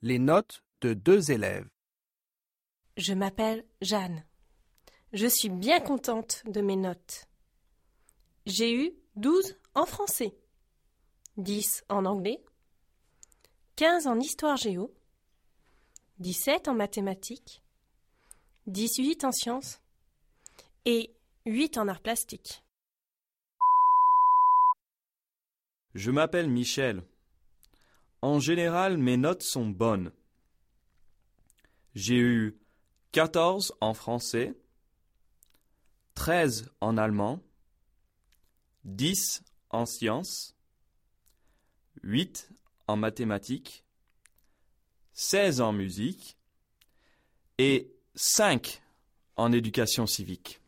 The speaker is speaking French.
Les notes de deux élèves. Je m'appelle Jeanne. Je suis bien contente de mes notes. J'ai eu 12 en français, 10 en anglais, 15 en histoire géo, 17 en mathématiques, 18 en sciences et 8 en arts plastiques. Je m'appelle Michel. En général, mes notes sont bonnes. J'ai eu 14 en français, 13 en allemand, 10 en sciences, 8 en mathématiques, 16 en musique et 5 en éducation civique.